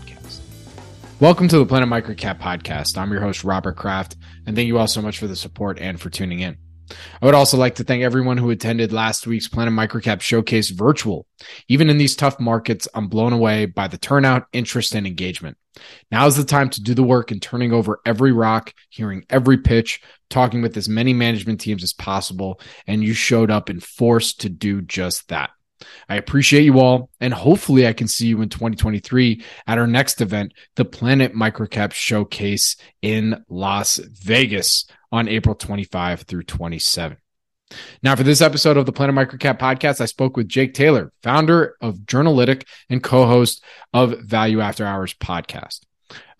podcast. Welcome to the Planet Microcap podcast. I'm your host, Robert Kraft, and thank you all so much for the support and for tuning in. I would also like to thank everyone who attended last week's Planet Microcap Showcase virtual. Even in these tough markets, I'm blown away by the turnout, interest, and engagement. Now is the time to do the work in turning over every rock, hearing every pitch, talking with as many management teams as possible, and you showed up in force to do just that. I appreciate you all, and hopefully, I can see you in 2023 at our next event, the Planet Microcap Showcase in Las Vegas on April 25 through 27. Now, for this episode of the Planet Microcap podcast, I spoke with Jake Taylor, founder of Journalytic and co host of Value After Hours podcast.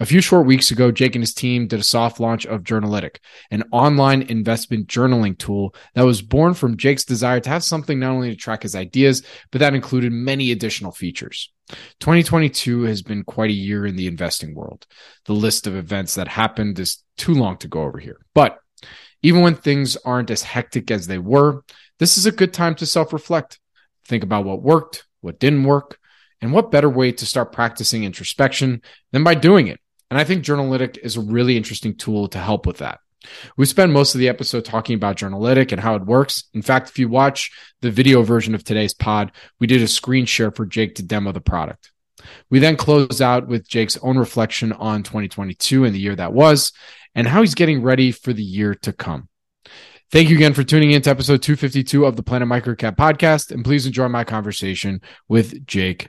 A few short weeks ago, Jake and his team did a soft launch of Journalytic, an online investment journaling tool that was born from Jake's desire to have something not only to track his ideas, but that included many additional features. 2022 has been quite a year in the investing world. The list of events that happened is too long to go over here. But even when things aren't as hectic as they were, this is a good time to self reflect. Think about what worked, what didn't work, and what better way to start practicing introspection than by doing it? And I think Journalytic is a really interesting tool to help with that. We spend most of the episode talking about Journalytic and how it works. In fact, if you watch the video version of today's pod, we did a screen share for Jake to demo the product. We then close out with Jake's own reflection on 2022 and the year that was, and how he's getting ready for the year to come. Thank you again for tuning in to episode 252 of the Planet Microcap podcast, and please enjoy my conversation with Jake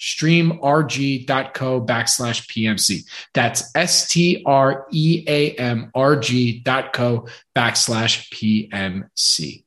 www.streamrg.co backslash PMC. That's S T R E A M R G dot co backslash PMC.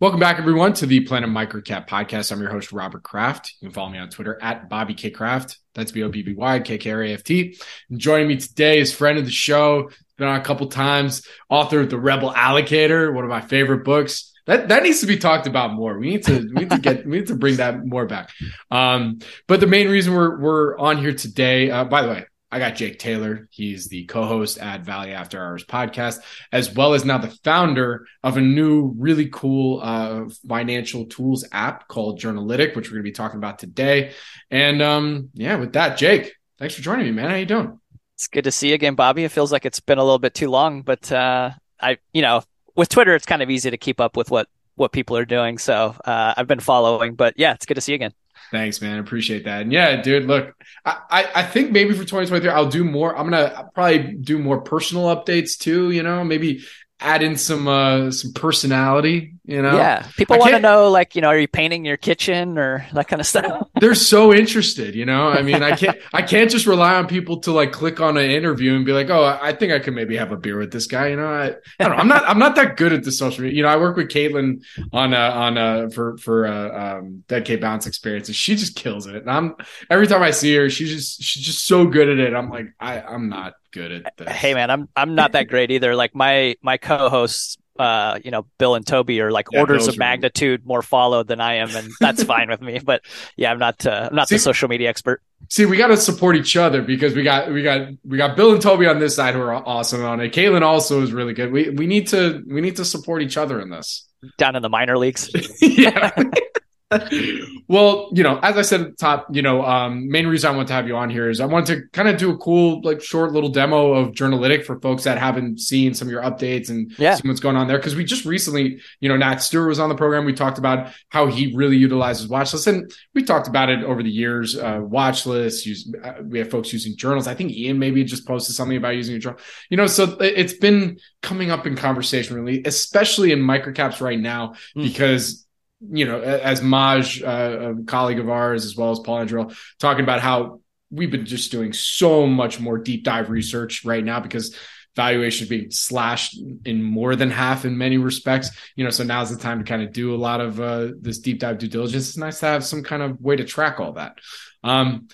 Welcome back, everyone, to the Planet Microcap podcast. I'm your host, Robert Kraft. You can follow me on Twitter at Bobby K Kraft. That's B O B B Y K K R A F T. And joining me today is friend of the show, been on a couple times, author of The Rebel Allocator, one of my favorite books. That that needs to be talked about more. We need to we need to get we need to bring that more back. Um, but the main reason we're we're on here today, uh, by the way, I got Jake Taylor. He's the co-host at Value After Hours podcast, as well as now the founder of a new, really cool uh, financial tools app called Journalytic, which we're going to be talking about today. And um, yeah, with that, Jake, thanks for joining me, man. How you doing? It's good to see you again, Bobby. It feels like it's been a little bit too long, but uh, I, you know, with Twitter, it's kind of easy to keep up with what what people are doing. So uh, I've been following, but yeah, it's good to see you again. Thanks, man. Appreciate that. And yeah, dude, look, I, I, think maybe for 2023, I'll do more. I'm gonna probably do more personal updates too. You know, maybe add in some uh some personality you know? Yeah. People want to know like you know are you painting your kitchen or that kind of stuff? They're so interested you know? I mean i can't i can't just rely on people to like click on an interview and be like oh i think i could maybe have a beer with this guy you know? I, I don't know. I'm not i'm not that good at the social media you know? I work with caitlin on uh on uh for for uh um dead k bounce experiences. She just kills it. And i'm every time i see her she's just she's just so good at it. I'm like i i'm not good at this. Hey man, I'm I'm not that great either. Like my my co-hosts uh, you know, Bill and Toby are like yeah, orders of magnitude more followed than I am, and that's fine with me. But yeah, I'm not uh, I'm not see, the social media expert. See, we got to support each other because we got we got we got Bill and Toby on this side who are awesome on it. Caitlin also is really good. We we need to we need to support each other in this. Down in the minor leagues. yeah. well, you know, as I said at the top, you know, um, main reason I want to have you on here is I want to kind of do a cool, like, short little demo of Journalytic for folks that haven't seen some of your updates and yeah. see what's going on there. Because we just recently, you know, Nat Stewart was on the program. We talked about how he really utilizes watch lists, and we talked about it over the years. Uh, watch lists, use uh, we have folks using journals. I think Ian maybe just posted something about using a journal. You know, so it's been coming up in conversation really, especially in microcaps right now, mm. because you know, as Maj, uh, a colleague of ours, as well as Paul Andrew, talking about how we've been just doing so much more deep dive research right now because valuation being slashed in more than half in many respects. You know, so now's the time to kind of do a lot of uh, this deep dive due diligence. It's nice to have some kind of way to track all that. Um,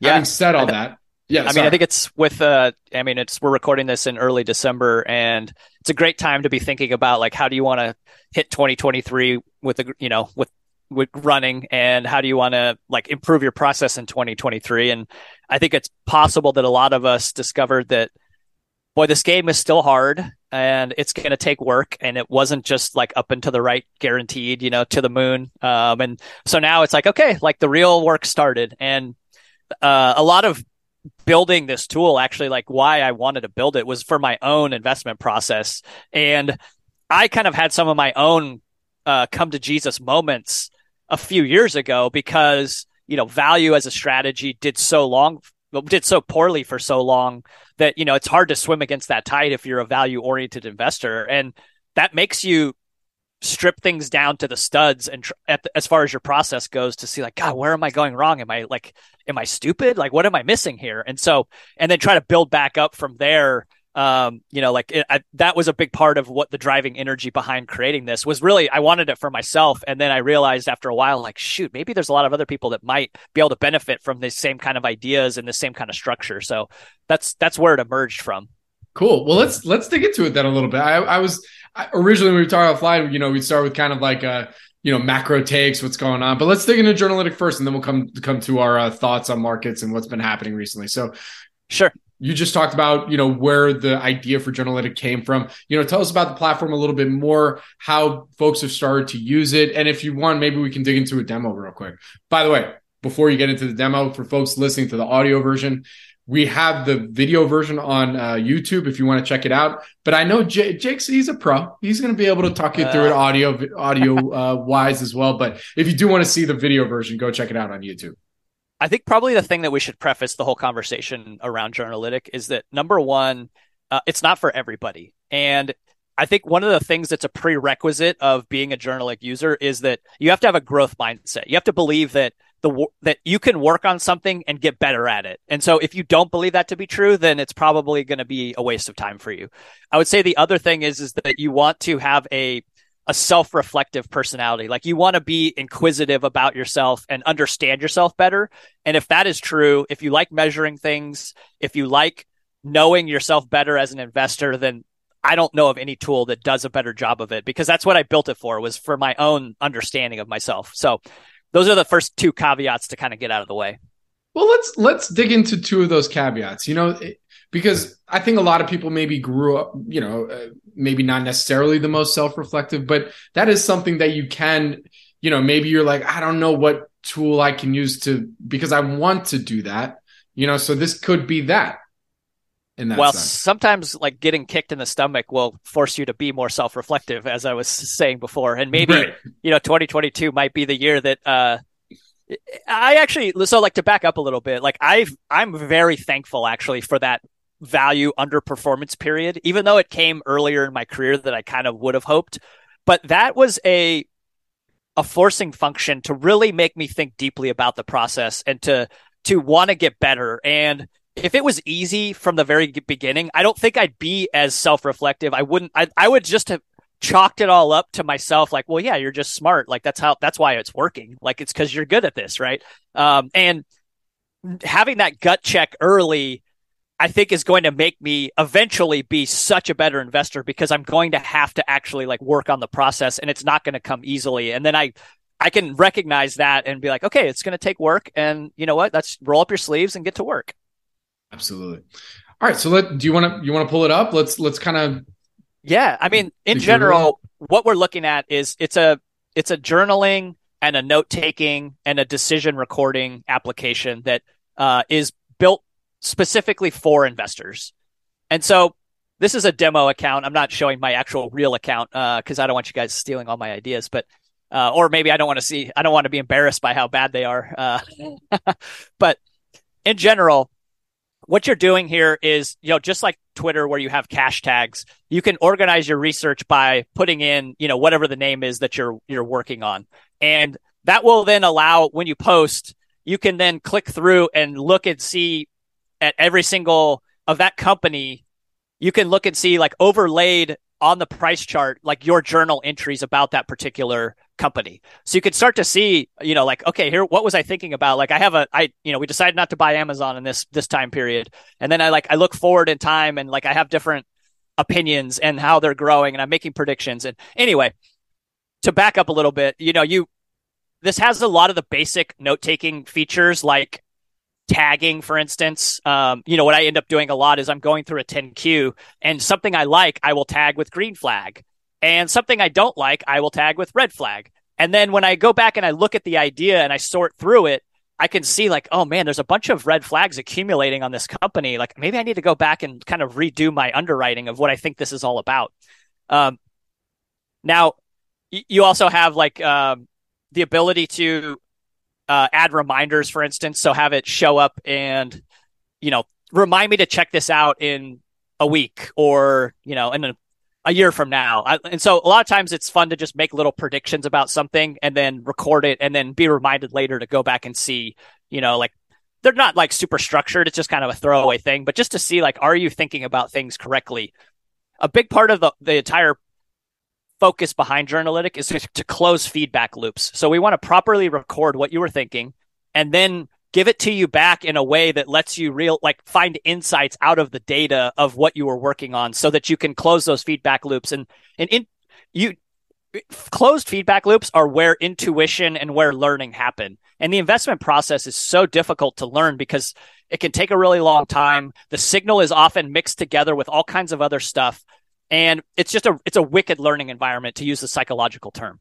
yeah. Having said all that, yeah, I sorry. mean, I think it's with. Uh, I mean, it's we're recording this in early December, and it's a great time to be thinking about like how do you want to hit 2023 with the you know with with running, and how do you want to like improve your process in 2023? And I think it's possible that a lot of us discovered that, boy, this game is still hard, and it's going to take work, and it wasn't just like up and to the right, guaranteed, you know, to the moon. Um, and so now it's like okay, like the real work started, and uh, a lot of building this tool actually like why I wanted to build it was for my own investment process. And I kind of had some of my own uh, come to Jesus moments a few years ago because, you know, value as a strategy did so long, did so poorly for so long that, you know, it's hard to swim against that tide if you're a value oriented investor. And that makes you strip things down to the studs and tr- the, as far as your process goes to see like god where am i going wrong? Am i like am i stupid? Like what am i missing here? And so and then try to build back up from there um you know like it, I, that was a big part of what the driving energy behind creating this was really i wanted it for myself. And then i realized after a while like shoot maybe there's a lot of other people that might be able to benefit from the same kind of ideas and the same kind of structure. So that's that's where it emerged from Cool. Well, let's let's dig into it then a little bit. I, I was I, originally we were talking offline. You know, we'd start with kind of like a you know macro takes, what's going on. But let's dig into Journalytic first, and then we'll come come to our uh, thoughts on markets and what's been happening recently. So, sure. You just talked about you know where the idea for Journalytic came from. You know, tell us about the platform a little bit more, how folks have started to use it, and if you want, maybe we can dig into a demo real quick. By the way, before you get into the demo, for folks listening to the audio version, we have the video version on uh, YouTube if you want to check it out. But I know J- Jake's he's a pro. He's going to be able to talk you through it uh. audio audio uh, wise as well. But if you do want to see the video version, go check it out on YouTube. I think probably the thing that we should preface the whole conversation around Journalytic is that number one, uh, it's not for everybody, and I think one of the things that's a prerequisite of being a Journalytic user is that you have to have a growth mindset. You have to believe that the that you can work on something and get better at it. And so if you don't believe that to be true, then it's probably going to be a waste of time for you. I would say the other thing is is that you want to have a a self-reflective personality. Like you want to be inquisitive about yourself and understand yourself better. And if that is true, if you like measuring things, if you like knowing yourself better as an investor, then I don't know of any tool that does a better job of it because that's what I built it for was for my own understanding of myself. So those are the first two caveats to kind of get out of the way. Well, let's let's dig into two of those caveats. You know, it, because I think a lot of people maybe grew up, you know, uh, maybe not necessarily the most self-reflective, but that is something that you can, you know, maybe you're like, I don't know what tool I can use to because I want to do that. You know, so this could be that well, sense. sometimes like getting kicked in the stomach will force you to be more self-reflective, as I was saying before, and maybe right. you know 2022 might be the year that. uh I actually so like to back up a little bit. Like I've I'm very thankful actually for that value underperformance period, even though it came earlier in my career than I kind of would have hoped. But that was a a forcing function to really make me think deeply about the process and to to want to get better. And if it was easy from the very beginning, I don't think I'd be as self-reflective. I wouldn't I, I would just have chalked it all up to myself like, well, yeah, you're just smart. Like that's how that's why it's working. Like it's cuz you're good at this, right? Um and having that gut check early I think is going to make me eventually be such a better investor because I'm going to have to actually like work on the process and it's not going to come easily. And then I, I can recognize that and be like, okay, it's going to take work. And you know what? Let's roll up your sleeves and get to work. Absolutely. All right. So let, do you want to, you want to pull it up? Let's, let's kind of. Yeah. I mean, in general, what we're looking at is it's a, it's a journaling and a note taking and a decision recording application that uh, is built specifically for investors. And so this is a demo account. I'm not showing my actual real account because uh, I don't want you guys stealing all my ideas, but uh, or maybe I don't want to see, I don't want to be embarrassed by how bad they are. Uh, but in general, what you're doing here is, you know, just like Twitter, where you have cash tags, you can organize your research by putting in, you know, whatever the name is that you're you're working on, and that will then allow when you post, you can then click through and look and see at every single of that company, you can look and see like overlaid on the price chart, like your journal entries about that particular company. So you could start to see, you know, like, okay, here, what was I thinking about? Like I have a, I, you know, we decided not to buy Amazon in this, this time period. And then I like, I look forward in time and like I have different opinions and how they're growing and I'm making predictions. And anyway, to back up a little bit, you know, you, this has a lot of the basic note taking features like tagging, for instance. Um, you know, what I end up doing a lot is I'm going through a 10Q and something I like, I will tag with green flag. And something I don't like, I will tag with red flag. And then when I go back and I look at the idea and I sort through it, I can see like, oh man, there's a bunch of red flags accumulating on this company. Like maybe I need to go back and kind of redo my underwriting of what I think this is all about. Um, now, you also have like um, the ability to uh, add reminders, for instance. So have it show up and, you know, remind me to check this out in a week or, you know, in a, a year from now. I, and so a lot of times it's fun to just make little predictions about something and then record it and then be reminded later to go back and see, you know, like they're not like super structured. It's just kind of a throwaway thing, but just to see like, are you thinking about things correctly? A big part of the, the entire focus behind Journalytic is to, to close feedback loops. So we want to properly record what you were thinking and then give it to you back in a way that lets you real like find insights out of the data of what you were working on so that you can close those feedback loops. And and in you closed feedback loops are where intuition and where learning happen. And the investment process is so difficult to learn because it can take a really long time. The signal is often mixed together with all kinds of other stuff. And it's just a it's a wicked learning environment to use the psychological term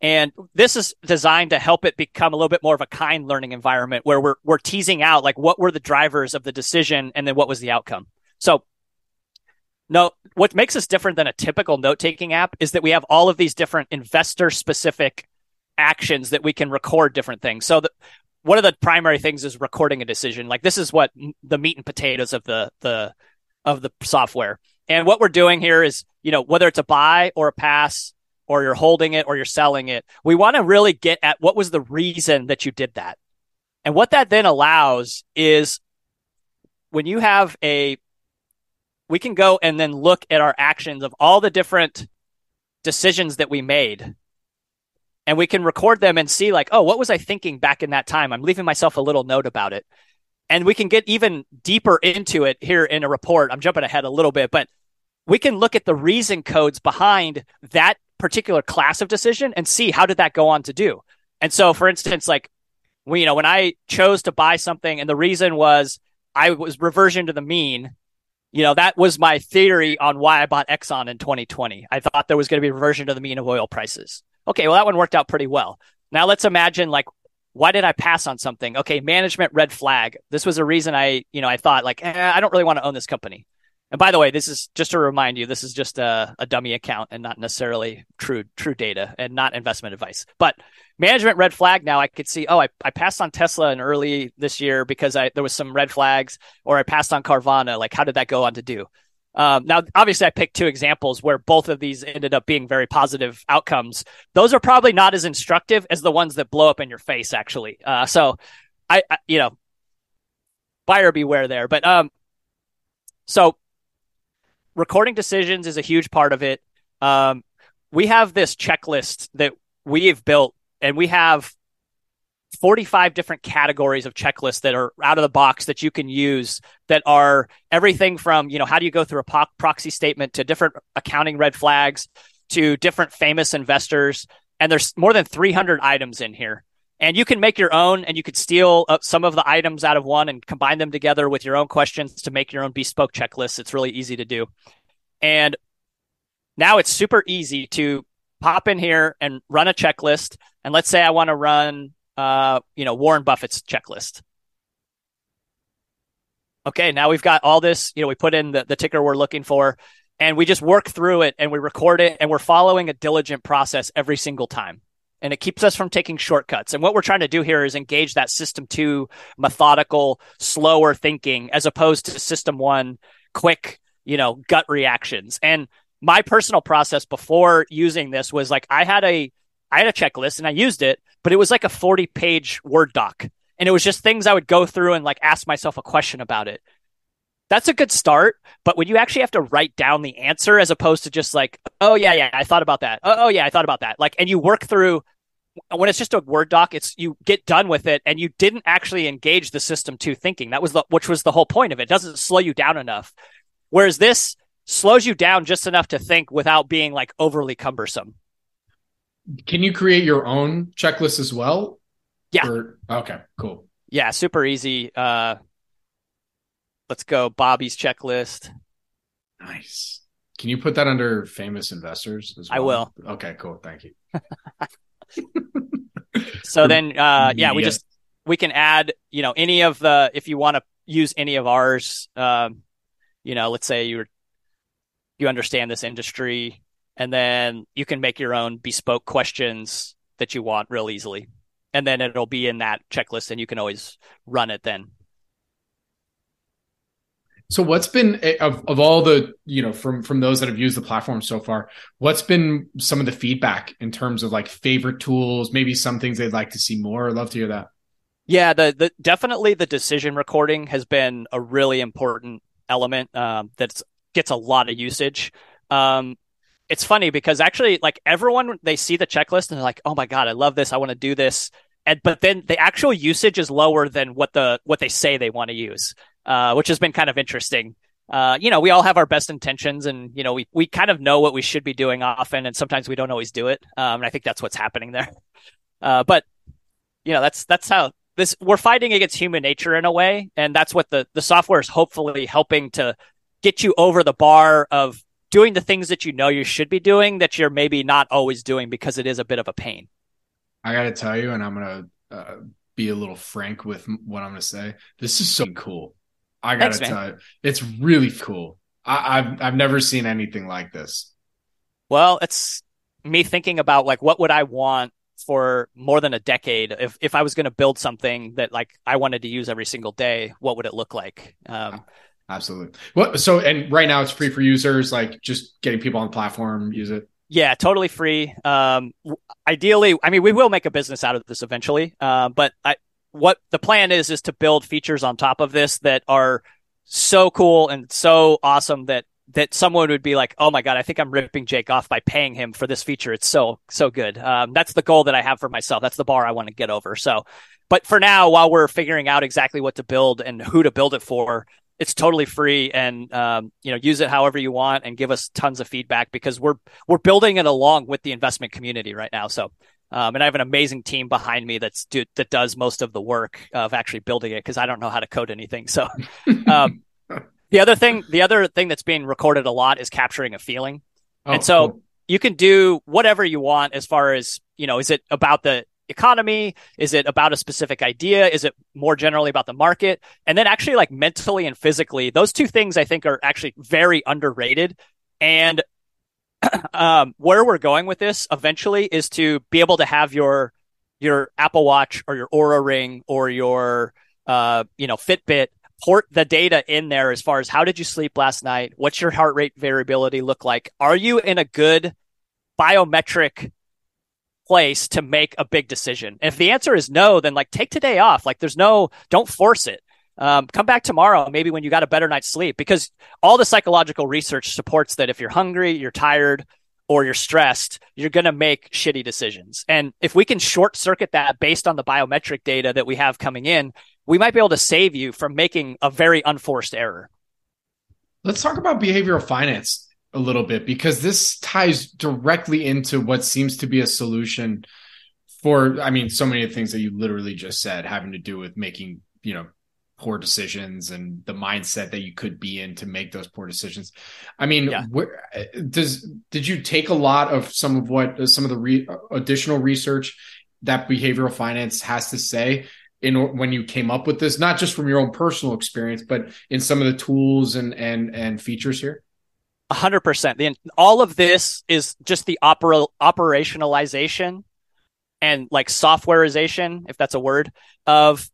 and this is designed to help it become a little bit more of a kind learning environment where we're we're teasing out like what were the drivers of the decision and then what was the outcome. So no what makes us different than a typical note-taking app is that we have all of these different investor specific actions that we can record different things. So the, one of the primary things is recording a decision. Like this is what the meat and potatoes of the the of the software. And what we're doing here is, you know, whether it's a buy or a pass or you're holding it or you're selling it, we want to really get at what was the reason that you did that. And what that then allows is when you have a, we can go and then look at our actions of all the different decisions that we made. And we can record them and see, like, oh, what was I thinking back in that time? I'm leaving myself a little note about it and we can get even deeper into it here in a report. I'm jumping ahead a little bit, but we can look at the reason codes behind that particular class of decision and see how did that go on to do. And so, for instance, like we, you know, when I chose to buy something and the reason was I was reversion to the mean, you know, that was my theory on why I bought Exxon in 2020. I thought there was going to be reversion to the mean of oil prices. Okay, well, that one worked out pretty well. Now let's imagine like why did I pass on something? Okay, management red flag. This was a reason I, you know, I thought like, eh, I don't really want to own this company. And by the way, this is just to remind you, this is just a, a dummy account and not necessarily true true data and not investment advice. But management red flag. Now I could see, oh, I, I passed on Tesla in early this year because I there was some red flags, or I passed on Carvana. Like, how did that go on to do? Um, now, obviously, I picked two examples where both of these ended up being very positive outcomes. Those are probably not as instructive as the ones that blow up in your face, actually. Uh, so, I, I, you know, buyer beware there. But um, so recording decisions is a huge part of it. Um, we have this checklist that we've built, and we have 45 different categories of checklists that are out of the box that you can use that are everything from, you know, how do you go through a proxy statement to different accounting red flags to different famous investors. And there's more than 300 items in here. And you can make your own and you could steal some of the items out of one and combine them together with your own questions to make your own bespoke checklist. It's really easy to do. And now it's super easy to pop in here and run a checklist. And let's say I want to run uh, you know, Warren Buffett's checklist. Okay, now we've got all this, you know, we put in the, the ticker we're looking for and we just work through it and we record it and we're following a diligent process every single time. And it keeps us from taking shortcuts. And what we're trying to do here is engage that system two methodical, slower thinking as opposed to system one quick, you know, gut reactions. And my personal process before using this was like I had a I had a checklist and I used it, but it was like a 40 page Word doc. And it was just things I would go through and like ask myself a question about it. That's a good start. But when you actually have to write down the answer as opposed to just like, oh, yeah, yeah, I thought about that. Oh, oh yeah, I thought about that. Like, and you work through when it's just a Word doc, it's you get done with it and you didn't actually engage the system to thinking. That was the, which was the whole point of it. it doesn't slow you down enough. Whereas this slows you down just enough to think without being like overly cumbersome. Can you create your own checklist as well? Yeah. Or, okay, cool. Yeah, super easy. Uh, let's go Bobby's checklist. Nice. Can you put that under famous investors as well? I will. Okay, cool. Thank you. so then uh yeah, we just we can add, you know, any of the if you want to use any of ours, um, you know, let's say you're you understand this industry, and then you can make your own bespoke questions that you want real easily and then it'll be in that checklist and you can always run it then so what's been eh, of, of all the you know from from those that have used the platform so far what's been some of the feedback in terms of like favorite tools maybe some things they'd like to see more i'd love to hear that yeah the, the definitely the decision recording has been a really important element um, that gets a lot of usage um, it's funny because actually like everyone they see the checklist and they're like, "Oh my god, I love this. I want to do this." And but then the actual usage is lower than what the what they say they want to use. Uh, which has been kind of interesting. Uh, you know, we all have our best intentions and, you know, we, we kind of know what we should be doing often and sometimes we don't always do it. Um, and I think that's what's happening there. Uh, but you know, that's, that's how this, we're fighting against human nature in a way. And that's what the, the software is hopefully helping to get you over the bar of doing the things that you know you should be doing that you're maybe not always doing because it is a bit of a pain. I got to tell you, and I'm going to uh, be a little frank with what I'm going to say. This is so cool. I got to tell you, it's really cool. I, I've I've never seen anything like this. Well, it's me thinking about like what would I want for more than a decade if if I was going to build something that like I wanted to use every single day. What would it look like? Um, Absolutely. Well, so and right now it's free for users, like just getting people on the platform use it. Yeah, totally free. Um, ideally, I mean, we will make a business out of this eventually. Uh, but I, what the plan is is to build features on top of this that are so cool and so awesome that that someone would be like, "Oh my god, I think I'm ripping Jake off by paying him for this feature. It's so so good." Um, that's the goal that I have for myself. That's the bar I want to get over. So, but for now, while we're figuring out exactly what to build and who to build it for, it's totally free and um, you know use it however you want and give us tons of feedback because we're we're building it along with the investment community right now so um, and I have an amazing team behind me that's do, that does most of the work of actually building it because I don't know how to code anything so um, the other thing the other thing that's being recorded a lot is capturing a feeling oh, and so cool. you can do whatever you want as far as you know is it about the economy? Is it about a specific idea? Is it more generally about the market? And then actually like mentally and physically, those two things I think are actually very underrated. And um, where we're going with this eventually is to be able to have your your Apple Watch or your Oura Ring or your uh, you know Fitbit port the data in there as far as how did you sleep last night? What's your heart rate variability look like? Are you in a good biometric place to make a big decision? if the answer is no, then like take today off. Like there's no, don't force it. Um, come back tomorrow, maybe when you got a better night's sleep, because all the psychological research supports that if you're hungry, you're tired, or you're stressed, you're going to make shitty decisions. And if we can short circuit that based on the biometric data that we have coming in, we might be able to save you from making a very unforced error. Let's talk about behavioral finance a little bit because this ties directly into what seems to be a solution for I mean so many of the things that you literally just said having to do with making, you know, poor decisions and the mindset that you could be in to make those poor decisions. I mean, yeah. where, does did you take a lot of some of what uh, some of the re, additional research that behavioral finance has to say in when you came up with this, not just from your own personal experience, but in some of the tools and and and features here? Hundred percent. All of this is just the opera, operationalization and like softwareization, if that's a word, of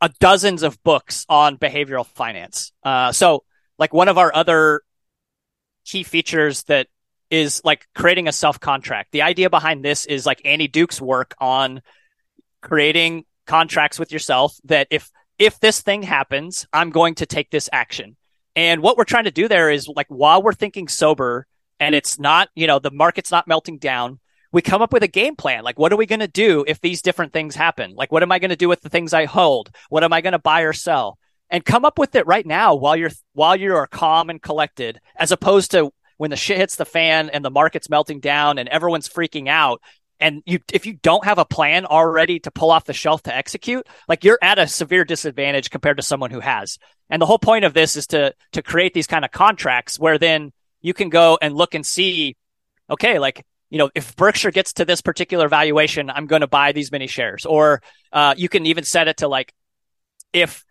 a dozens of books on behavioral finance. Uh, so like one of our other key features that is like creating a self contract. The idea behind this is like Annie Duke's work on creating contracts with yourself that if if this thing happens, I'm going to take this action. And what we're trying to do there is like while we're thinking sober and it's not, you know, the market's not melting down, we come up with a game plan. Like, what are we going to do if these different things happen? Like, what am I going to do with the things I hold? What am I going to buy or sell? And come up with it right now while you're while you are calm and collected, as opposed to when the shit hits the fan and the market's melting down and everyone's freaking out. And you, if you don't have a plan already to pull off the shelf to execute, like you're at a severe disadvantage compared to someone who has. And the whole point of this is to to create these kind of contracts where then you can go and look and see, okay, like you know, if Berkshire gets to this particular valuation, I'm going to buy these many shares. Or uh, you can even set it to like, if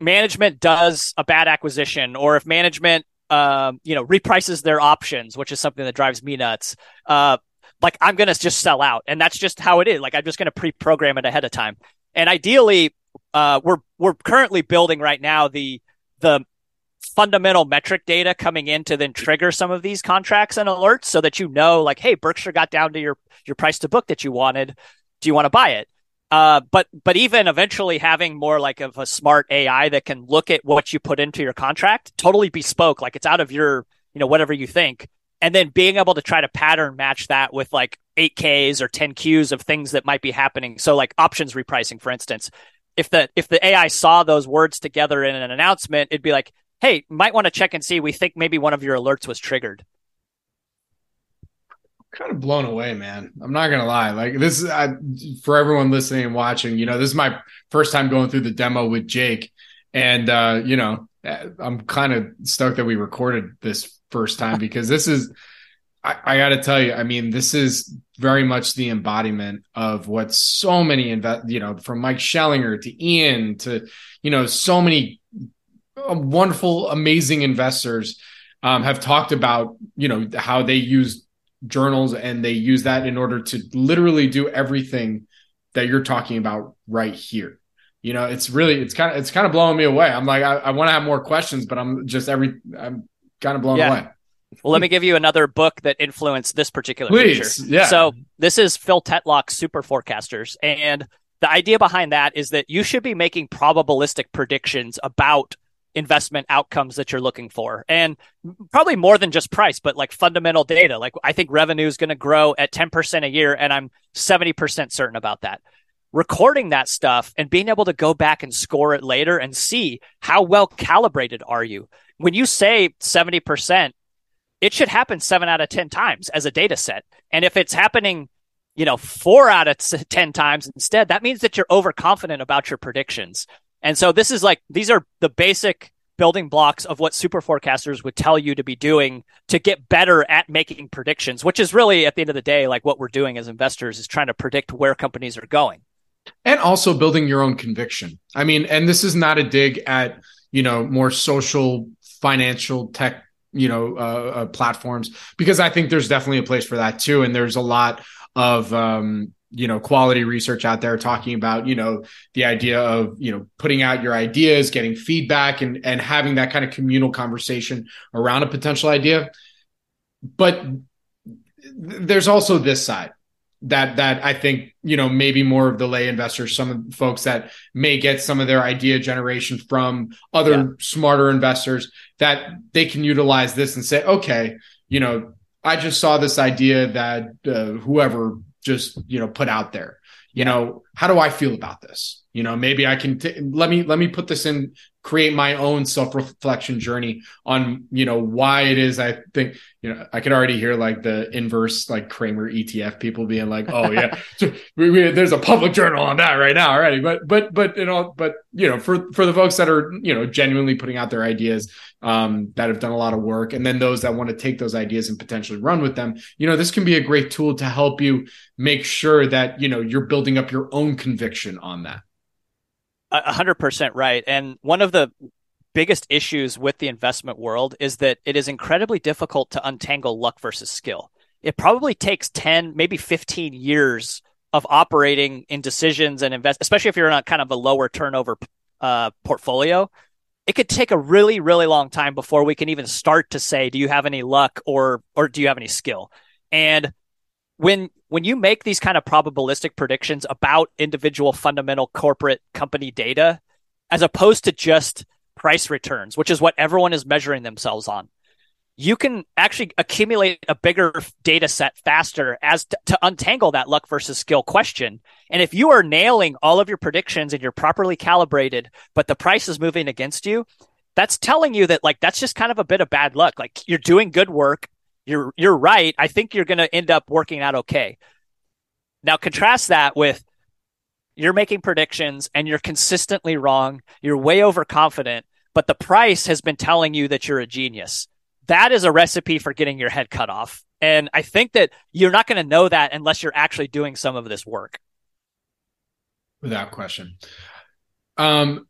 management does a bad acquisition, or if management, um, you know, reprices their options, which is something that drives me nuts. Uh, like I'm going to just sell out, and that's just how it is. Like I'm just going to pre-program it ahead of time. And ideally, uh, we're we're currently building right now the the fundamental metric data coming in to then trigger some of these contracts and alerts so that you know like hey berkshire got down to your your price to book that you wanted. Do you want to buy it? Uh, but but even eventually having more like of a smart ai that can look at what you put into your contract totally bespoke like it's out of your you know whatever you think. And then being able to try to pattern match that with like 8ks or 10qs of things that might be happening. So like options repricing for instance. If the if the ai saw those words together in an announcement it'd be like hey, might want to check and see. We think maybe one of your alerts was triggered. Kind of blown away, man. I'm not gonna lie. Like this is I, for everyone listening and watching. You know, this is my first time going through the demo with Jake, and uh, you know, I'm kind of stoked that we recorded this first time because this is. I, I got to tell you, I mean, this is very much the embodiment of what so many invest, you know, from Mike Schellinger to Ian to, you know, so many wonderful, amazing investors um, have talked about, you know, how they use journals and they use that in order to literally do everything that you're talking about right here. You know, it's really, it's kind of, it's kind of blowing me away. I'm like, I, I want to have more questions, but I'm just every, I'm kind of blown yeah. away. Well, let me give you another book that influenced this particular Please, feature. Yeah. So this is Phil Tetlock's Super Forecasters. And the idea behind that is that you should be making probabilistic predictions about investment outcomes that you're looking for. And probably more than just price, but like fundamental data. Like I think revenue is going to grow at 10% a year, and I'm 70% certain about that. Recording that stuff and being able to go back and score it later and see how well calibrated are you. When you say 70%, it should happen seven out of 10 times as a data set. And if it's happening, you know, four out of 10 times instead, that means that you're overconfident about your predictions. And so this is like these are the basic building blocks of what super forecasters would tell you to be doing to get better at making predictions, which is really at the end of the day, like what we're doing as investors is trying to predict where companies are going. And also building your own conviction. I mean, and this is not a dig at, you know, more social, financial tech, you know, uh, uh, platforms, because I think there's definitely a place for that too. And there's a lot of, um, you know quality research out there talking about you know the idea of you know putting out your ideas getting feedback and and having that kind of communal conversation around a potential idea but there's also this side that that I think you know maybe more of the lay investors, some of the folks that may get some of their idea generation from other yeah. smarter investors that they can utilize this and say, okay, you know, I just saw this idea that uh, whoever just you know put out there. You know how do i feel about this? You know maybe i can t- let me let me put this in create my own self-reflection journey on you know why it is i think you know i could already hear like the inverse like cramer etf people being like oh yeah. So we, we, there's a public journal on that right now already. But but but you know but you know for for the folks that are you know genuinely putting out their ideas um, that have done a lot of work and then those that want to take those ideas and potentially run with them you know this can be a great tool to help you make sure that you know you're building up your own conviction on that hundred percent right. And one of the biggest issues with the investment world is that it is incredibly difficult to untangle luck versus skill. It probably takes 10, maybe 15 years of operating in decisions and invest, especially if you're in a kind of a lower turnover uh, portfolio. It could take a really, really long time before we can even start to say, do you have any luck or, or do you have any skill? And when when you make these kind of probabilistic predictions about individual fundamental corporate company data as opposed to just price returns which is what everyone is measuring themselves on you can actually accumulate a bigger data set faster as to, to untangle that luck versus skill question. And if you are nailing all of your predictions and you're properly calibrated but the price is moving against you that's telling you that like that's just kind of a bit of bad luck. Like you're doing good work you're you're right. I think you're going to end up working out okay. Now contrast that with you're making predictions and you're consistently wrong. You're way overconfident, but the price has been telling you that you're a genius. That is a recipe for getting your head cut off. And I think that you're not going to know that unless you're actually doing some of this work. Without question. Um,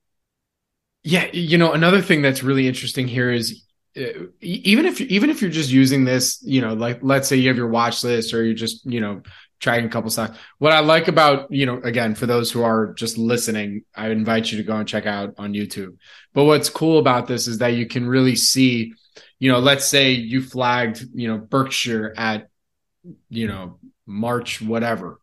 yeah, you know, another thing that's really interesting here is Uh, even if even if you're just using this, you know, like let's say you have your watch list or you're just, you know, tracking a couple stocks. What I like about, you know, again, for those who are just listening, I invite you to go and check out on YouTube. But what's cool about this is that you can really see, you know, let's say you flagged, you know, Berkshire at, you know, March, whatever,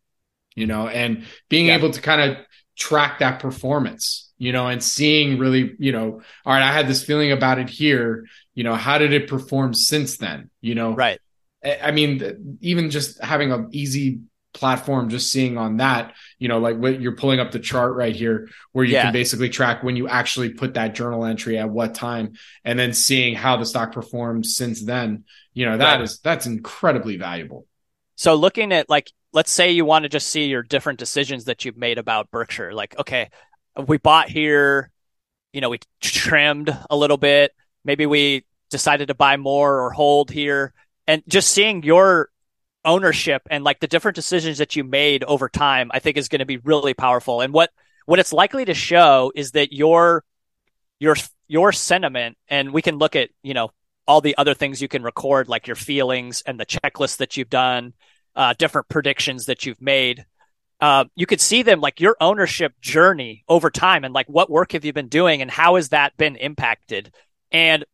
you know, and being yeah. able to kind of track that performance, you know, and seeing really, you know, all right, I had this feeling about it here you know how did it perform since then? You know right. I mean even just having an easy platform just seeing on that you know like what you're pulling up the chart right here where you yeah. can basically track when you actually put that journal entry at what time and then seeing how the stock performed since then. You know that right. is that's incredibly valuable. So looking at like let's say you want to just see your different decisions that you've made about berkshire. Like okay we bought here you know we trimmed a little bit maybe we decided to buy more or hold here. And just seeing your ownership and like the different decisions that you made over time i think is going to be really powerful. And what what it's likely to show is that your your your sentiment and we can look at you know all the other things you can record like your feelings and the checklist that you've done uh, different predictions that you've made. Uh, you could see them like your ownership journey over time and like what work have you been doing and how has that been impacted and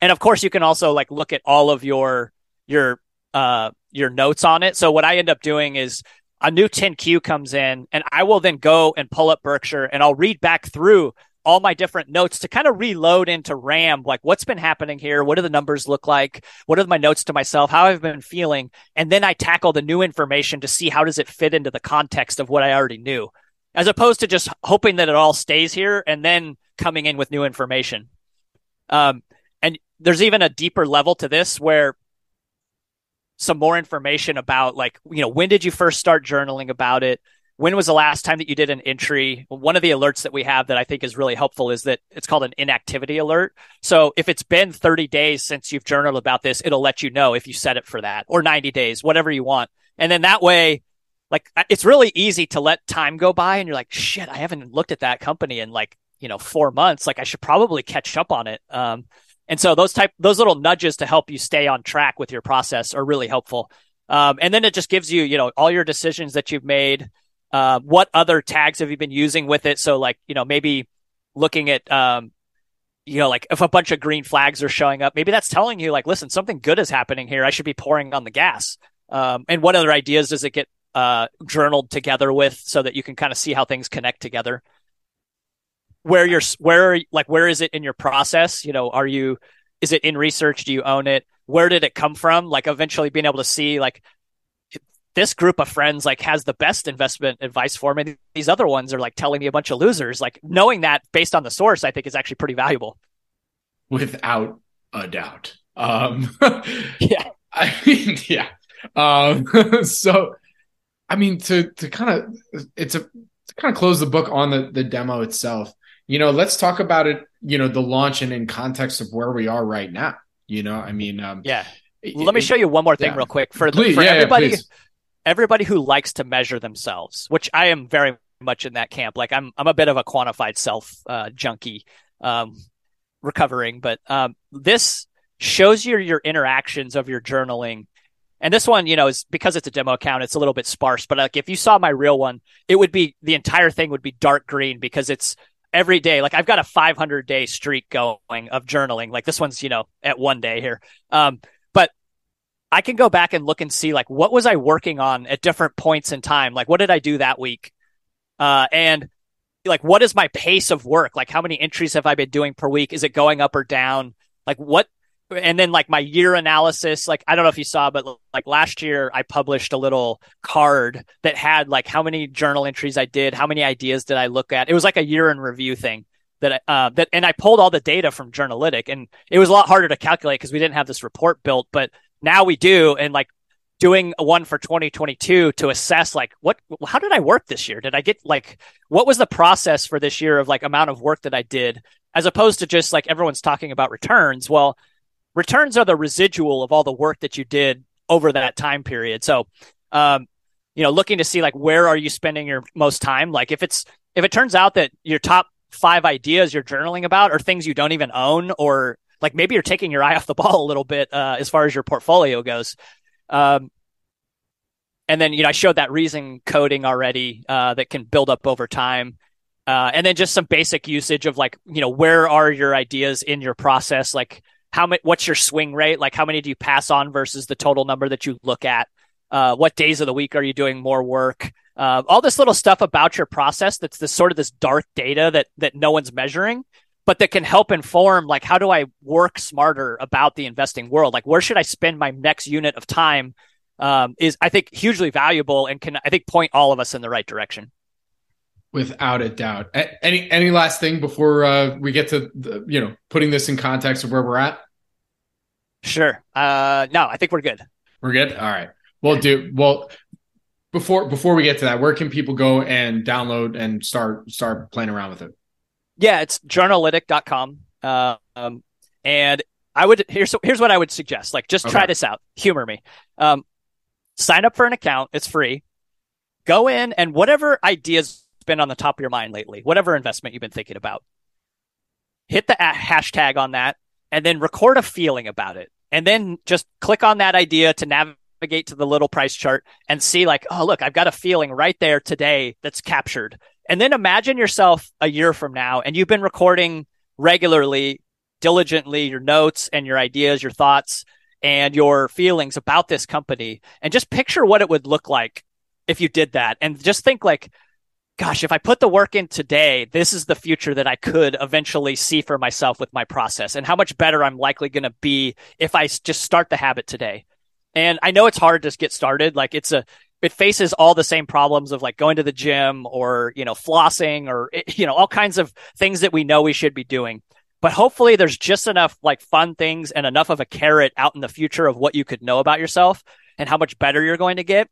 and of course you can also like look at all of your your uh your notes on it. So what I end up doing is a new 10Q comes in and I will then go and pull up Berkshire and I'll read back through all my different notes to kind of reload into RAM, like what's been happening here? What do the numbers look like? What are my notes to myself? How I've been feeling? And then I tackle the new information to see how does it fit into the context of what I already knew, as opposed to just hoping that it all stays here and then coming in with new information. Um, and there's even a deeper level to this where some more information about like, you know, when did you first start journaling about it? when was the last time that you did an entry? One of the alerts that we have that I think is really helpful is that it's called an inactivity alert. So if it's been 30 days since you've journaled about this, it'll let you know if you set it for that or 90 days, whatever you want. And then that way, like it's really easy to let time go by and you're like, shit, I haven't looked at that company in like, you know, four months. Like I should probably catch up on it. Um, and so those type, those little nudges to help you stay on track with your process are really helpful. Um, and then it just gives you, you know, all your decisions that you've made, uh, what other tags have you been using with it? So like, you know, maybe looking at, um, you know, like if a bunch of green flags are showing up, maybe that's telling you like, listen, something good is happening here. I should be pouring on the gas. Um, and what other ideas does it get, uh, journaled together with so that you can kind of see how things connect together? Where you're, where, like, where is it in your process? You know, are you, is it in research? Do you own it? Where did it come from? Like eventually being able to see like this group of friends like has the best investment advice for me. These other ones are like telling me a bunch of losers. Like knowing that based on the source, I think is actually pretty valuable. Without a doubt. Um, yeah. I mean, yeah. Um, so, I mean, to to kind of it's a to kind of close the book on the the demo itself. You know, let's talk about it. You know, the launch and in context of where we are right now. You know, I mean, um, yeah. Let me show you one more thing yeah. real quick for, Please, for yeah, everybody. Yeah, everybody who likes to measure themselves, which I am very much in that camp. Like I'm, I'm a bit of a quantified self uh, junkie, um, recovering, but um, this shows you your interactions of your journaling. And this one, you know, is because it's a demo account, it's a little bit sparse. But like if you saw my real one, it would be the entire thing would be dark green because it's every day. Like I've got a 500 day streak going of journaling. Like this one's, you know, at one day here. Um, but I can go back and look and see like what was I working on at different points in time? Like what did I do that week? Uh, and like what is my pace of work? Like how many entries have I been doing per week? Is it going up or down? Like what? And then like my year analysis. Like I don't know if you saw, but like last year I published a little card that had like how many journal entries I did, how many ideas did I look at. It was like a year in review thing that uh, that and I pulled all the data from Journalytic, and it was a lot harder to calculate because we didn't have this report built, but now we do and like doing one for 2022 to assess like what how did i work this year did i get like what was the process for this year of like amount of work that i did as opposed to just like everyone's talking about returns well returns are the residual of all the work that you did over that time period so um you know looking to see like where are you spending your most time like if it's if it turns out that your top five ideas you're journaling about are things you don't even own or like maybe you're taking your eye off the ball a little bit uh, as far as your portfolio goes. Um, and then you know I showed that reason coding already uh, that can build up over time. Uh, and then just some basic usage of like you know where are your ideas in your process like how many what's your swing rate like how many do you pass on versus the total number that you look at uh, what days of the week are you doing more work uh, all this little stuff about your process that's this sort of this dark data that that no one's measuring but that can help inform like how do I work smarter about the investing world? Like where should I spend my next unit of time? Um, is I think hugely valuable and can I think point all of us in the right direction. Without a doubt. Any any last thing before uh, we get to the, you know putting this in context of where we're at? Sure. Uh, no, I think we're good. We're good. All right. Well, do well before before we get to that. Where can people go and download and start start playing around with it? Yeah, it's journalytic.com. Uh, um, and I would here's here's what I would suggest. Like, just okay. try this out. Humor me. Um, sign up for an account. It's free. Go in and whatever ideas been on the top of your mind lately, whatever investment you've been thinking about, hit the hashtag on that, and then record a feeling about it, and then just click on that idea to navigate to the little price chart and see like, oh look, I've got a feeling right there today that's captured. And then imagine yourself a year from now and you've been recording regularly, diligently your notes and your ideas, your thoughts and your feelings about this company and just picture what it would look like if you did that. And just think like, gosh, if I put the work in today, this is the future that I could eventually see for myself with my process and how much better I'm likely going to be if I just start the habit today. And I know it's hard to get started. Like it's a, it faces all the same problems of like going to the gym or you know flossing or eh, you know all kinds of things that we know we should be doing but hopefully there's just enough like fun things and enough of a carrot out in the future of what you could know about yourself and how much better you're going to get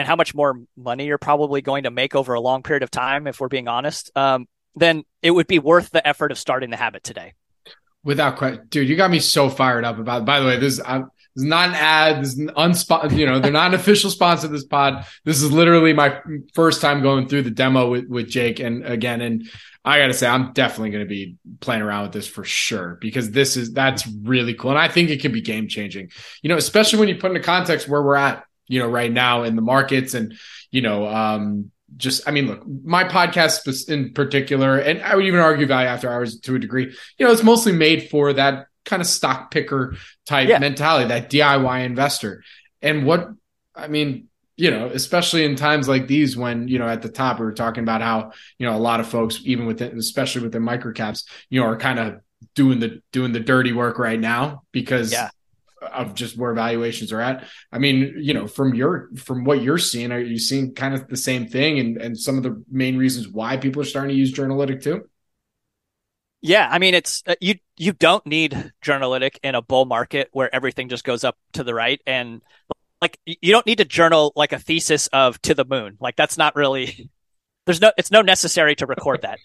and how much more money you're probably going to make over a long period of time, if we're being honest, um, then it would be worth the effort of starting the habit today. Without question, dude, you got me so fired up about. By the way, this I'm, this is not an ad. This is. You know, they're not an official sponsor of this pod. This is literally my first time going through the demo with with Jake. And again, and I got to say, I'm definitely going to be playing around with this for sure because this is that's really cool, and I think it can be game changing. You know, especially when you put into context where we're at. You know, right now in the markets, and you know, um, just I mean, look, my podcast in particular, and I would even argue value after hours to a degree. You know, it's mostly made for that kind of stock picker type yeah. mentality, that DIY investor. And what I mean, you know, especially in times like these when, you know, at the top we were talking about how, you know, a lot of folks, even within especially within microcaps, you know, are kind of doing the doing the dirty work right now because yeah of just where valuations are at. I mean, you know, from your from what you're seeing, are you seeing kind of the same thing and and some of the main reasons why people are starting to use Journalytic too? Yeah, I mean, it's uh, you you don't need Journalytic in a bull market where everything just goes up to the right and like you don't need to journal like a thesis of to the moon. Like that's not really there's no it's no necessary to record that.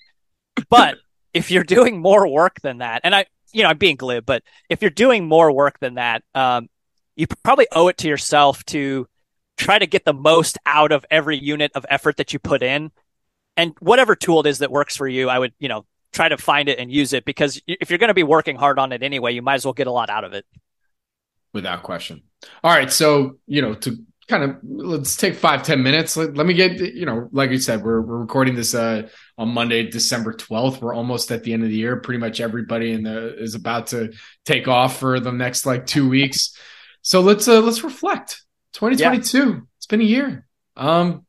but if you're doing more work than that, and I you know, I'm being glib, but if you're doing more work than that, um, you probably owe it to yourself to try to get the most out of every unit of effort that you put in. And whatever tool it is that works for you, I would, you know, try to find it and use it because if you're going to be working hard on it anyway, you might as well get a lot out of it. Without question. All right. So, you know, to kind of let's take five ten minutes. Let, let me get you know like you said we're, we're recording this uh on monday december 12th we're almost at the end of the year. Pretty much everybody in the is about to take off for the next like two weeks. So let's uh let's reflect. 2022 yeah. it's been a year. Um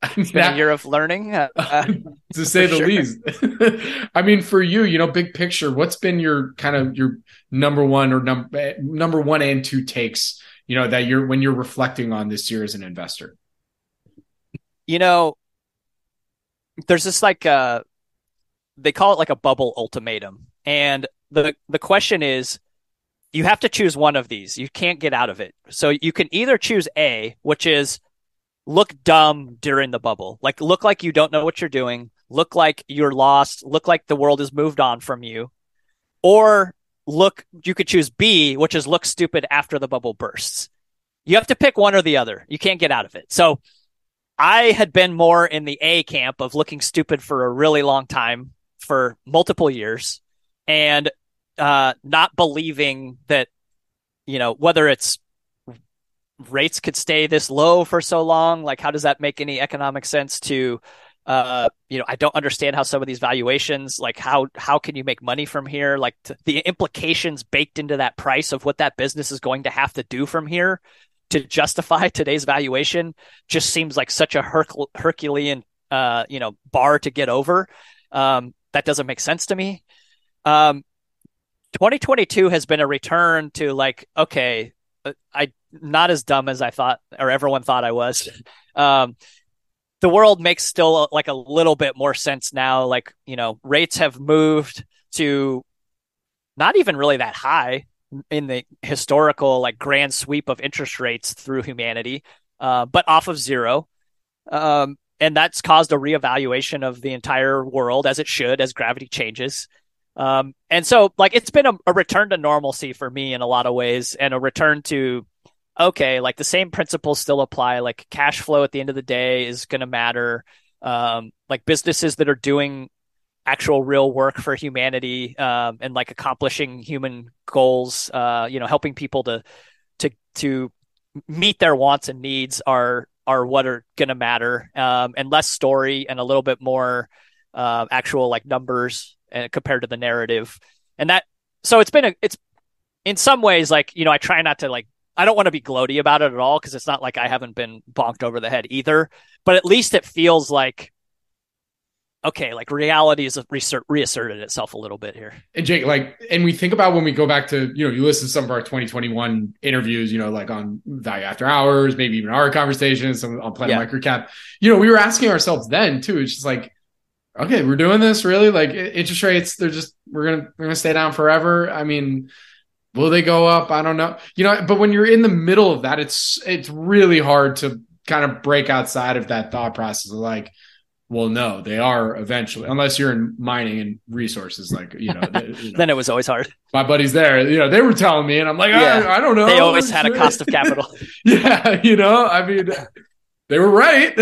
it's been a year of learning. Uh, uh, to say the sure. least. I mean for you you know big picture what's been your kind of your number one or number number one and two takes you know that you're when you're reflecting on this year as an investor? You know there's this like uh they call it like a bubble ultimatum. And the the question is you have to choose one of these. You can't get out of it. So you can either choose a which is look dumb during the bubble. Like look like you don't know what you're doing. Look like you're lost. Look like the world has moved on from you. Or look you could choose B, which is look stupid after the bubble bursts. You have to pick one or the other. You can't get out of it. So I had been more in the A camp of looking stupid for a really long time for multiple years and uh, not believing that, you know, whether it's rates could stay this low for so long, like how does that make any economic sense to uh, you know, I don't understand how some of these valuations, like how how can you make money from here? Like the implications baked into that price of what that business is going to have to do from here to justify today's valuation just seems like such a Herc- Herculean, uh, you know, bar to get over. Um, that doesn't make sense to me. Um, 2022 has been a return to like, okay, uh, I not as dumb as I thought or everyone thought I was. Um, the world makes still like a little bit more sense now. Like, you know, rates have moved to not even really that high in the historical like grand sweep of interest rates through humanity, uh, but off of zero. Um, and that's caused a reevaluation of the entire world as it should as gravity changes. Um, and so like it's been a, a return to normalcy for me in a lot of ways and a return to okay, like the same principles still apply. Like cash flow at the end of the day is going to matter. Um, like businesses that are doing actual real work for humanity um, and like accomplishing human goals, uh, you know, helping people to to to meet their wants and needs are are what are going to matter, um, and less story and a little bit more uh, actual like numbers and uh, compared to the narrative. And that so it's been a it's in some ways like you know I try not to like I don't want to be gloaty about it at all because it's not like I haven't been bonked over the head either. But at least it feels like okay, like reality has reassert, reasserted itself a little bit here. And Jake, like, and we think about when we go back to, you know, you listen to some of our 2021 interviews, you know, like on Value After Hours, maybe even our conversations on Planet yeah. Microcap. You know, we were asking ourselves then too. It's just like, okay, we're doing this really. Like interest rates, they're just we're gonna we're gonna stay down forever. I mean, Will they go up? I don't know. You know, but when you're in the middle of that, it's it's really hard to kind of break outside of that thought process of like, well, no, they are eventually, unless you're in mining and resources, like you know. you know then it was always hard. My buddies there, you know, they were telling me, and I'm like, yeah. I, I don't know. They always had a cost of capital. yeah, you know, I mean, they were right,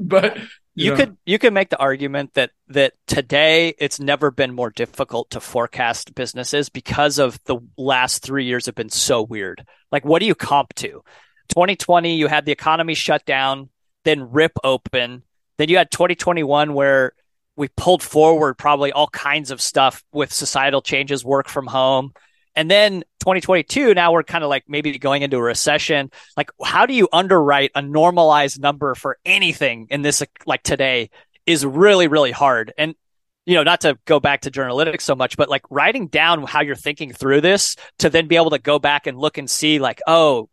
but you, could you could make the argument that that today it's never been more difficult to forecast businesses because of the last three years have been so weird. Like, what do you comp to? 2020, you had the economy shut down, then rip open then you had 2021 where we pulled forward probably all kinds of stuff with societal changes, work from home. And then 2022, now we're kind of like maybe going into a recession. Like, how do you underwrite a normalized number for anything in this, like today, is really, really hard. And, you know, not to go back to journalytics so much, but like writing down how you're thinking through this to then be able to go back and look and see, like, oh,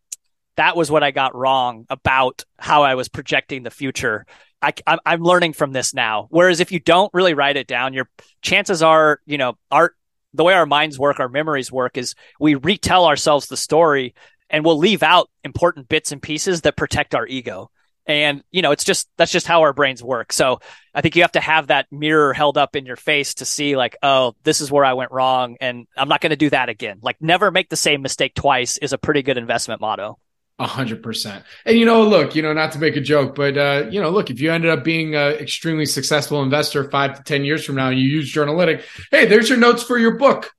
that was what I got wrong about how I was projecting the future I, I'm learning from this now. Whereas if you don't really write it down, your chances are, you know, our the way our minds work, our memories work is we retell ourselves the story and we'll leave out important bits and pieces that protect our ego. And, you know, it's just that's just how our brains work. So I think you have to have that mirror held up in your face to see, like, oh, this is where I went wrong. And I'm not going to do that again. Like, never make the same mistake twice is a pretty good investment motto. A hundred percent. And you know, look, you know, not to make a joke, but uh, you know, look, if you ended up being an extremely successful investor five to ten years from now, and you use Journalytic, hey, there's your notes for your book.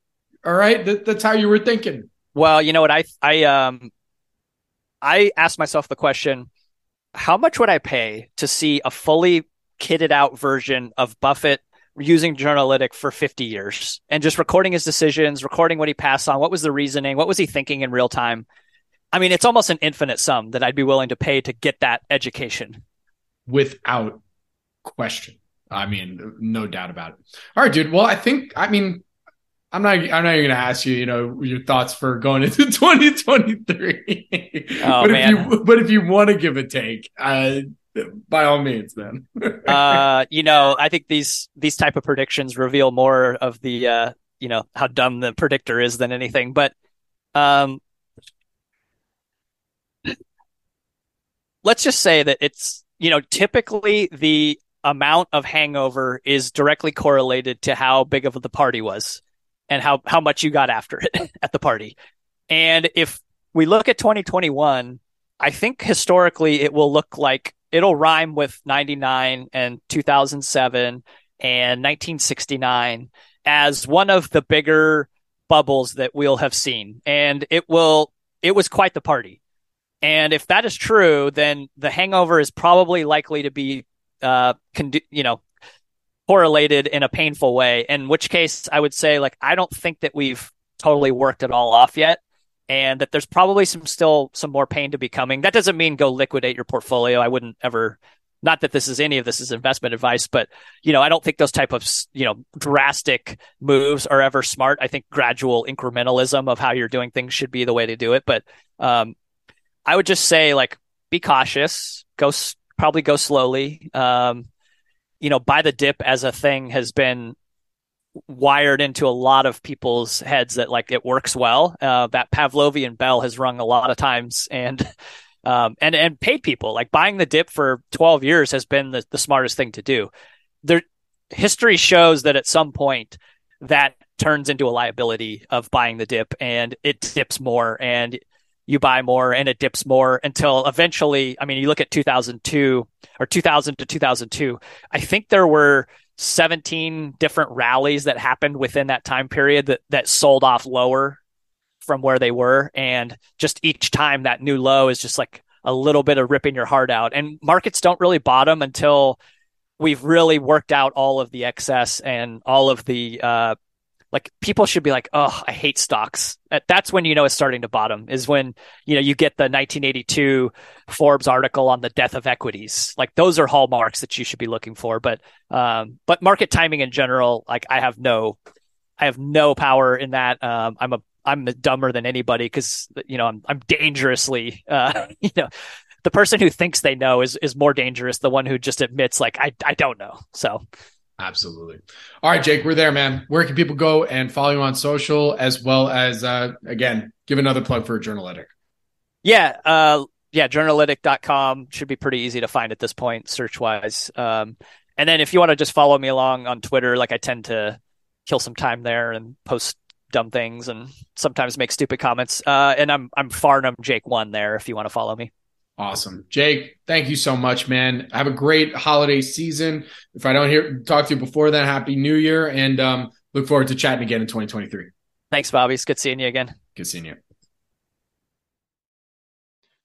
All right, that, that's how you were thinking. Well, you know what, I I um, I asked myself the question: How much would I pay to see a fully kitted out version of Buffett using Journalytic for 50 years and just recording his decisions, recording what he passed on, what was the reasoning, what was he thinking in real time? I mean, it's almost an infinite sum that I'd be willing to pay to get that education. Without question. I mean, no doubt about it. All right, dude. Well, I think, I mean, I'm not. I'm not even going to ask you. You know your thoughts for going into 2023. Oh but man! If you, but if you want to give a take, uh, by all means, then. uh, you know, I think these these type of predictions reveal more of the, uh, you know, how dumb the predictor is than anything. But um, let's just say that it's, you know, typically the amount of hangover is directly correlated to how big of the party was and how, how much you got after it at the party. And if we look at 2021, I think historically it will look like it'll rhyme with 99 and 2007 and 1969 as one of the bigger bubbles that we'll have seen. And it will, it was quite the party. And if that is true, then the hangover is probably likely to be, uh, you know, correlated in a painful way. In which case, I would say, like, I don't think that we've totally worked it all off yet, and that there's probably some still some more pain to be coming. That doesn't mean go liquidate your portfolio. I wouldn't ever. Not that this is any of this is investment advice, but you know, I don't think those type of you know drastic moves are ever smart. I think gradual incrementalism of how you're doing things should be the way to do it. But um, I would just say like be cautious, go probably go slowly. Um, you know, buy the dip as a thing has been wired into a lot of people's heads that like it works well. Uh, that Pavlovian bell has rung a lot of times and um, and and paid people like buying the dip for 12 years has been the, the smartest thing to do. There, history shows that at some point that turns into a liability of buying the dip and it dips more and you buy more and it dips more until eventually, I mean, you look at 2002 or 2000 to 2002, I think there were 17 different rallies that happened within that time period that, that sold off lower from where they were. And just each time that new low is just like a little bit of ripping your heart out. And markets don't really bottom until we've really worked out all of the excess and all of the uh, like people should be like, oh, I hate stocks. That's when you know it's starting to bottom. Is when you know you get the 1982 Forbes article on the death of equities. Like those are hallmarks that you should be looking for. But um, but market timing in general, like I have no, I have no power in that. Um, I'm a I'm dumber than anybody because you know I'm I'm dangerously uh, you know the person who thinks they know is is more dangerous. The one who just admits like I I don't know. So Absolutely. All right, Jake, we're there, man. Where can people go and follow you on social as well as, uh, again, give another plug for Journalytic? Yeah. Uh, yeah, journalytic.com should be pretty easy to find at this point, search wise. Um, and then if you want to just follow me along on Twitter, like I tend to kill some time there and post dumb things and sometimes make stupid comments. Uh, and I'm I'm Farnam Jake one there if you want to follow me. Awesome. Jake, thank you so much, man. Have a great holiday season. If I don't hear talk to you before then, happy new year and um, look forward to chatting again in 2023. Thanks, Bobby. It's good seeing you again. Good seeing you.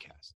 podcast.